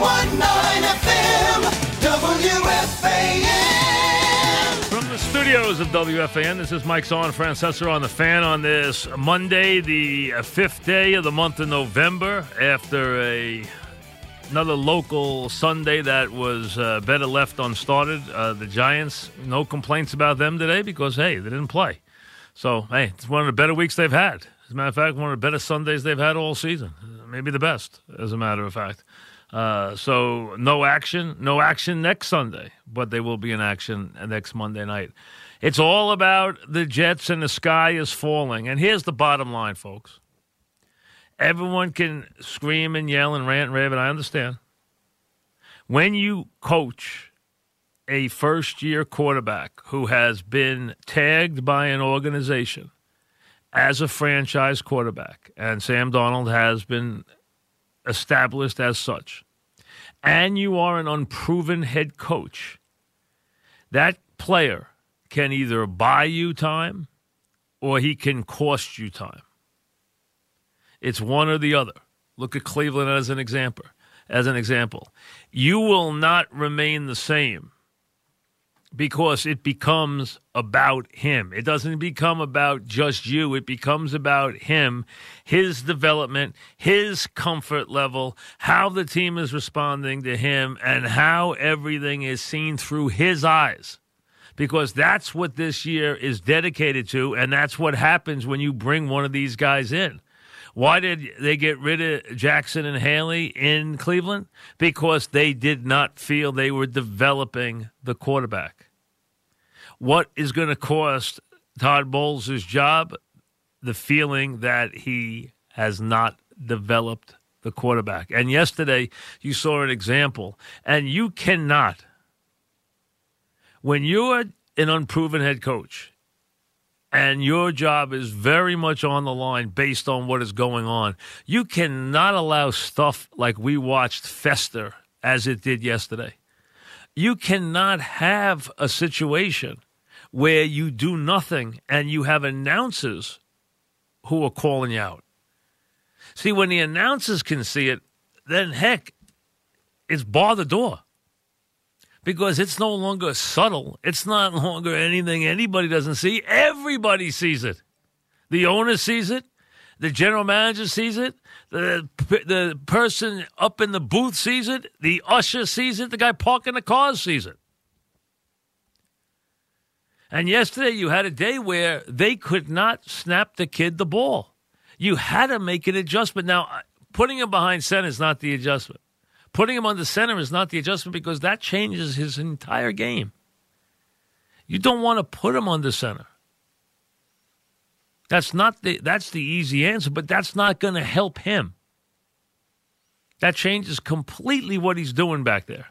FM, WFAN. From the studios of WFAN, this is Mike's On, and Francesa on the fan on this Monday, the fifth day of the month of November, after a another local Sunday that was uh, better left unstarted. Uh, the Giants, no complaints about them today because hey, they didn't play. So hey, it's one of the better weeks they've had. As a matter of fact, one of the better Sundays they've had all season. Maybe the best, as a matter of fact. Uh, so no action, no action next Sunday, but they will be in action next Monday night. It's all about the Jets and the sky is falling. And here's the bottom line, folks. Everyone can scream and yell and rant and rave, and I understand. When you coach a first year quarterback who has been tagged by an organization as a franchise quarterback, and Sam Darnold has been established as such, and you are an unproven head coach, that player can either buy you time or he can cost you time. It's one or the other. Look at Cleveland as an example. As an example, you will not remain the same because it becomes about him. It doesn't become about just you. It becomes about him, his development, his comfort level, how the team is responding to him, and how everything is seen through his eyes. Because that's what this year is dedicated to, and that's what happens when you bring one of these guys in. Why did they get rid of Jackson and Haley in Cleveland? Because they did not feel they were developing the quarterback. What is going to cost Todd Bowles' job? The feeling that he has not developed the quarterback. And yesterday, you saw an example. And you cannot, when you're an unproven head coach, and your job is very much on the line based on what is going on. You cannot allow stuff like we watched fester as it did yesterday. You cannot have a situation where you do nothing and you have announcers who are calling you out. See, when the announcers can see it, then heck, it's bar the door because it's no longer subtle. It's not longer anything anybody doesn't see. Everybody sees it. The owner sees it. The general manager sees it. The the person up in the booth sees it. The usher sees it. The guy parking the cars sees it. And yesterday you had a day where they could not snap the kid the ball. You had to make an adjustment. Now, putting him behind center is not the adjustment. Putting him on the center is not the adjustment because that changes his entire game. You don't want to put him on the center. That's not the that's the easy answer, but that's not going to help him. That changes completely what he's doing back there.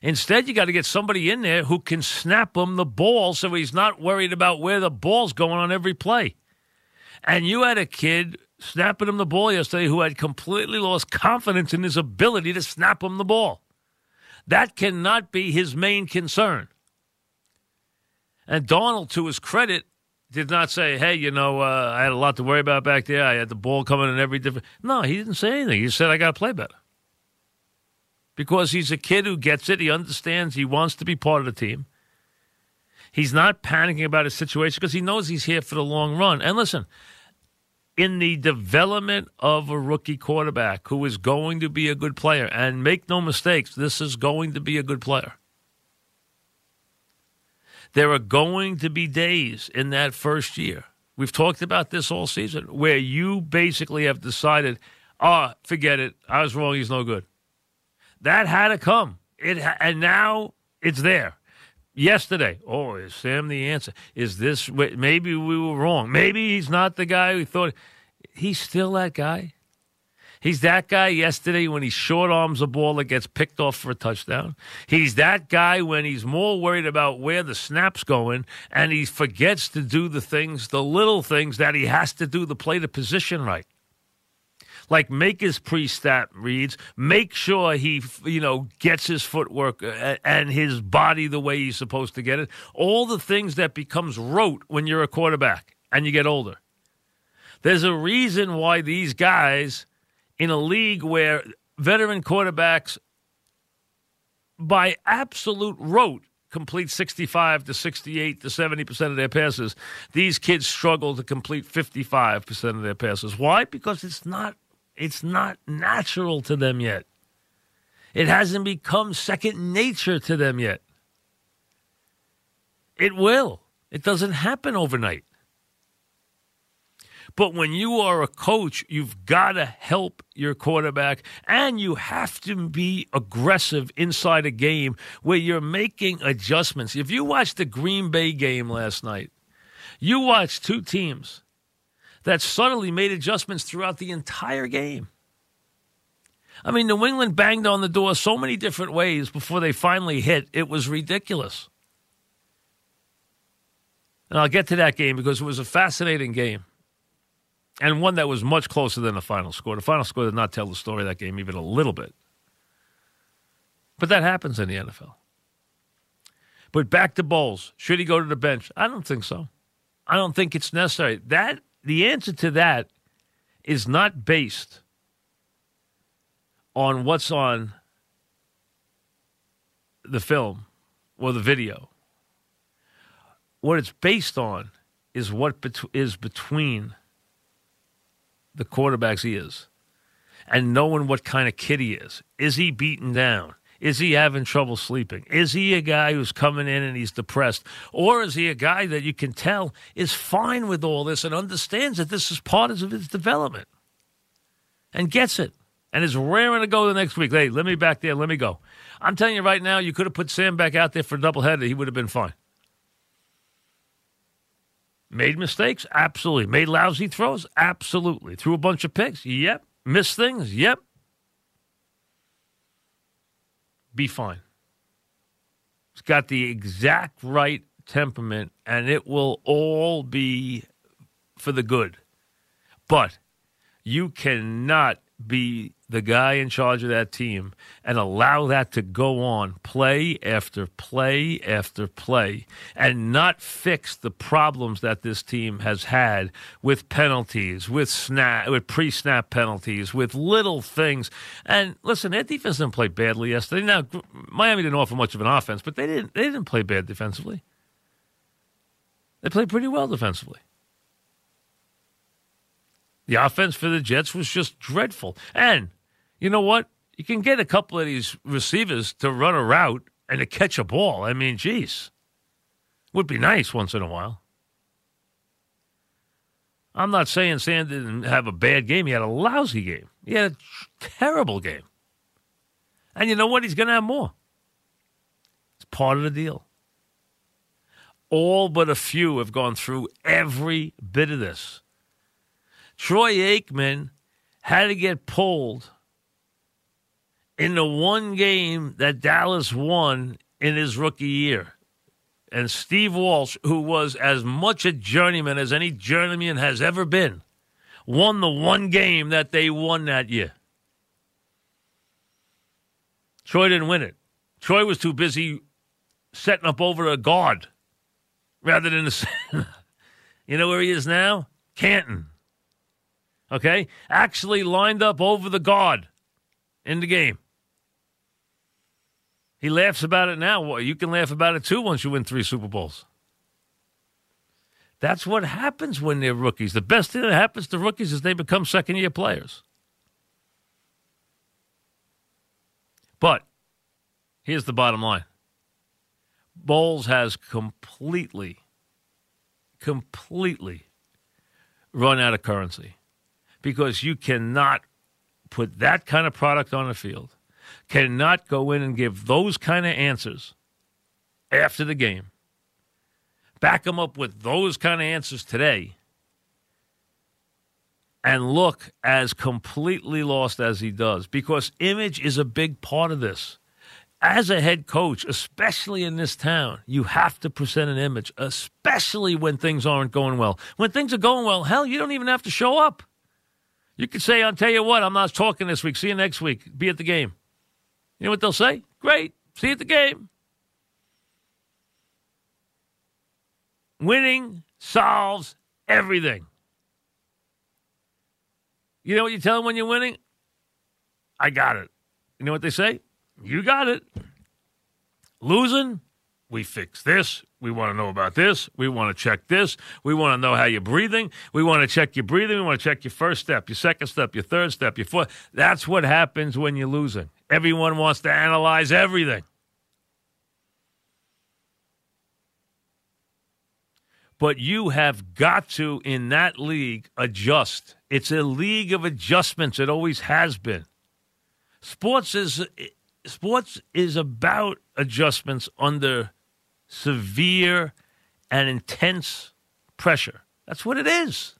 Instead, you got to get somebody in there who can snap him the ball so he's not worried about where the ball's going on every play. And you had a kid snapping him the ball yesterday who had completely lost confidence in his ability to snap him the ball. That cannot be his main concern. And Darnold, to his credit, did not say, hey, you know, uh, I had a lot to worry about back there. I had the ball coming in every different. No, he didn't say anything. He said, I got to play better. Because he's a kid who gets it. He understands. He wants to be part of the team. He's not panicking about his situation because he knows he's here for the long run. And listen, in the development of a rookie quarterback who is going to be a good player. And make no mistakes, this is going to be a good player. There are going to be days in that first year. We've talked about this all season where you basically have decided, oh, forget it. I was wrong. He's no good. That had to come. It and now it's there yesterday. Oh, is Sam the answer? Is this maybe we were wrong? Maybe he's not the guy we thought. He's still that guy. He's that guy yesterday when he short arms a ball that gets picked off for a touchdown. He's that guy when he's more worried about where the snap's going and he forgets to do the things, the little things that he has to do to play the position right like make his pre-snap reads, make sure he you know gets his footwork uh, and his body the way he's supposed to get it. All the things that becomes rote when you're a quarterback and you get older. There's a reason why these guys in a league where veteran quarterbacks by absolute rote complete 65 to 68 to 70% of their passes. These kids struggle to complete 55% of their passes. Why? Because it's not it's not natural to them yet. It hasn't become second nature to them yet. It will. It doesn't happen overnight. But when you are a coach, you've got to help your quarterback and you have to be aggressive inside a game where you're making adjustments. If you watched the Green Bay game last night, you watched two teams that subtly made adjustments throughout the entire game. I mean, New England banged on the door so many different ways before they finally hit. It was ridiculous. And I'll get to that game because it was a fascinating game and one that was much closer than the final score. The final score did not tell the story of that game even a little bit. But that happens in the NFL. But back to Bowles. Should he go to the bench? I don't think so. I don't think it's necessary. That the answer to that is not based on what's on the film or the video. What it's based on is what bet- is between the quarterback's ears and knowing what kind of kid he is. Is he beaten down? Is he having trouble sleeping? Is he a guy who's coming in and he's depressed? Or is he a guy that you can tell is fine with all this and understands that this is part of his development and gets it and is raring to go the next week? Hey, let me back there. Let me go. I'm telling you right now, you could have put Sam back out there for a doubleheader. He would have been fine. Made mistakes? Absolutely. Made lousy throws? Absolutely. Threw a bunch of picks? Yep. Missed things? Yep. Be fine. It's got the exact right temperament, and it will all be for the good. But you cannot be the guy in charge of that team and allow that to go on play after play after play and not fix the problems that this team has had with penalties, with snap, with pre-snap penalties, with little things. And listen, their defense didn't play badly yesterday. Now Miami didn't offer much of an offense, but they didn't they didn't play bad defensively. They played pretty well defensively. The offense for the Jets was just dreadful. And you know what? You can get a couple of these receivers to run a route and to catch a ball. I mean, geez, would be nice once in a while. I'm not saying Sam didn't have a bad game. He had a lousy game. He had a terrible game. And you know what? He's going to have more. It's part of the deal. All but a few have gone through every bit of this. Troy Aikman had to get pulled in the one game that Dallas won in his rookie year. And Steve Walsh, who was as much a journeyman as any journeyman has ever been, won the one game that they won that year. Troy didn't win it. Troy was too busy setting up over a guard rather than the. you know where he is now? Canton. Okay? Actually lined up over the guard in the game. He laughs about it now. Well, you can laugh about it too once you win three Super Bowls. That's what happens when they're rookies. The best thing that happens to rookies is they become second year players. But here's the bottom line Bowles has completely, completely run out of currency because you cannot put that kind of product on the field cannot go in and give those kind of answers after the game, back them up with those kind of answers today, and look as completely lost as he does because image is a big part of this. As a head coach, especially in this town, you have to present an image, especially when things aren't going well. When things are going well, hell, you don't even have to show up. You could say, I'll tell you what, I'm not talking this week. See you next week. Be at the game. You know what they'll say? Great. See you at the game. Winning solves everything. You know what you tell them when you're winning? I got it. You know what they say? You got it. Losing? We fix this. We want to know about this. We want to check this. We want to know how you're breathing. We want to check your breathing. We want to check your first step, your second step, your third step, your fourth. That's what happens when you're losing. Everyone wants to analyze everything. But you have got to, in that league, adjust. It's a league of adjustments. It always has been. Sports is eh, sports is about adjustments under severe and intense pressure. That's what it is.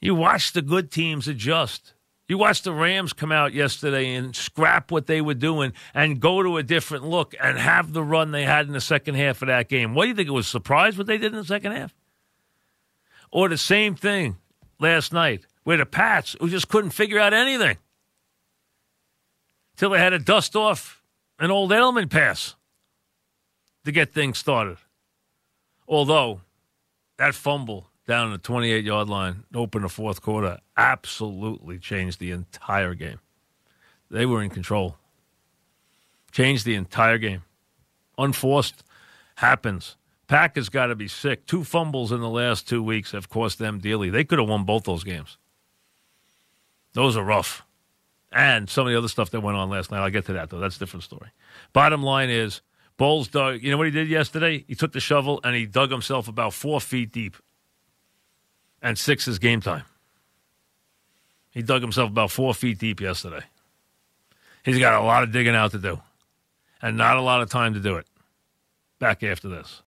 You watch the good teams adjust. You watch the Rams come out yesterday and scrap what they were doing and go to a different look and have the run they had in the second half of that game. What do you think? It was surprised what they did in the second half? Or the same thing last night where the Pats, who just couldn't figure out anything till they had to dust off an old Edelman pass to get things started. Although that fumble down the 28 yard line open the fourth quarter absolutely changed the entire game. They were in control. Changed the entire game. Unforced happens. Packers got to be sick. Two fumbles in the last two weeks have cost them dearly. They could have won both those games. Those are rough. And some of the other stuff that went on last night. I'll get to that, though. That's a different story. Bottom line is, Bowles dug. You know what he did yesterday? He took the shovel and he dug himself about four feet deep and six is game time. He dug himself about four feet deep yesterday. He's got a lot of digging out to do and not a lot of time to do it. Back after this.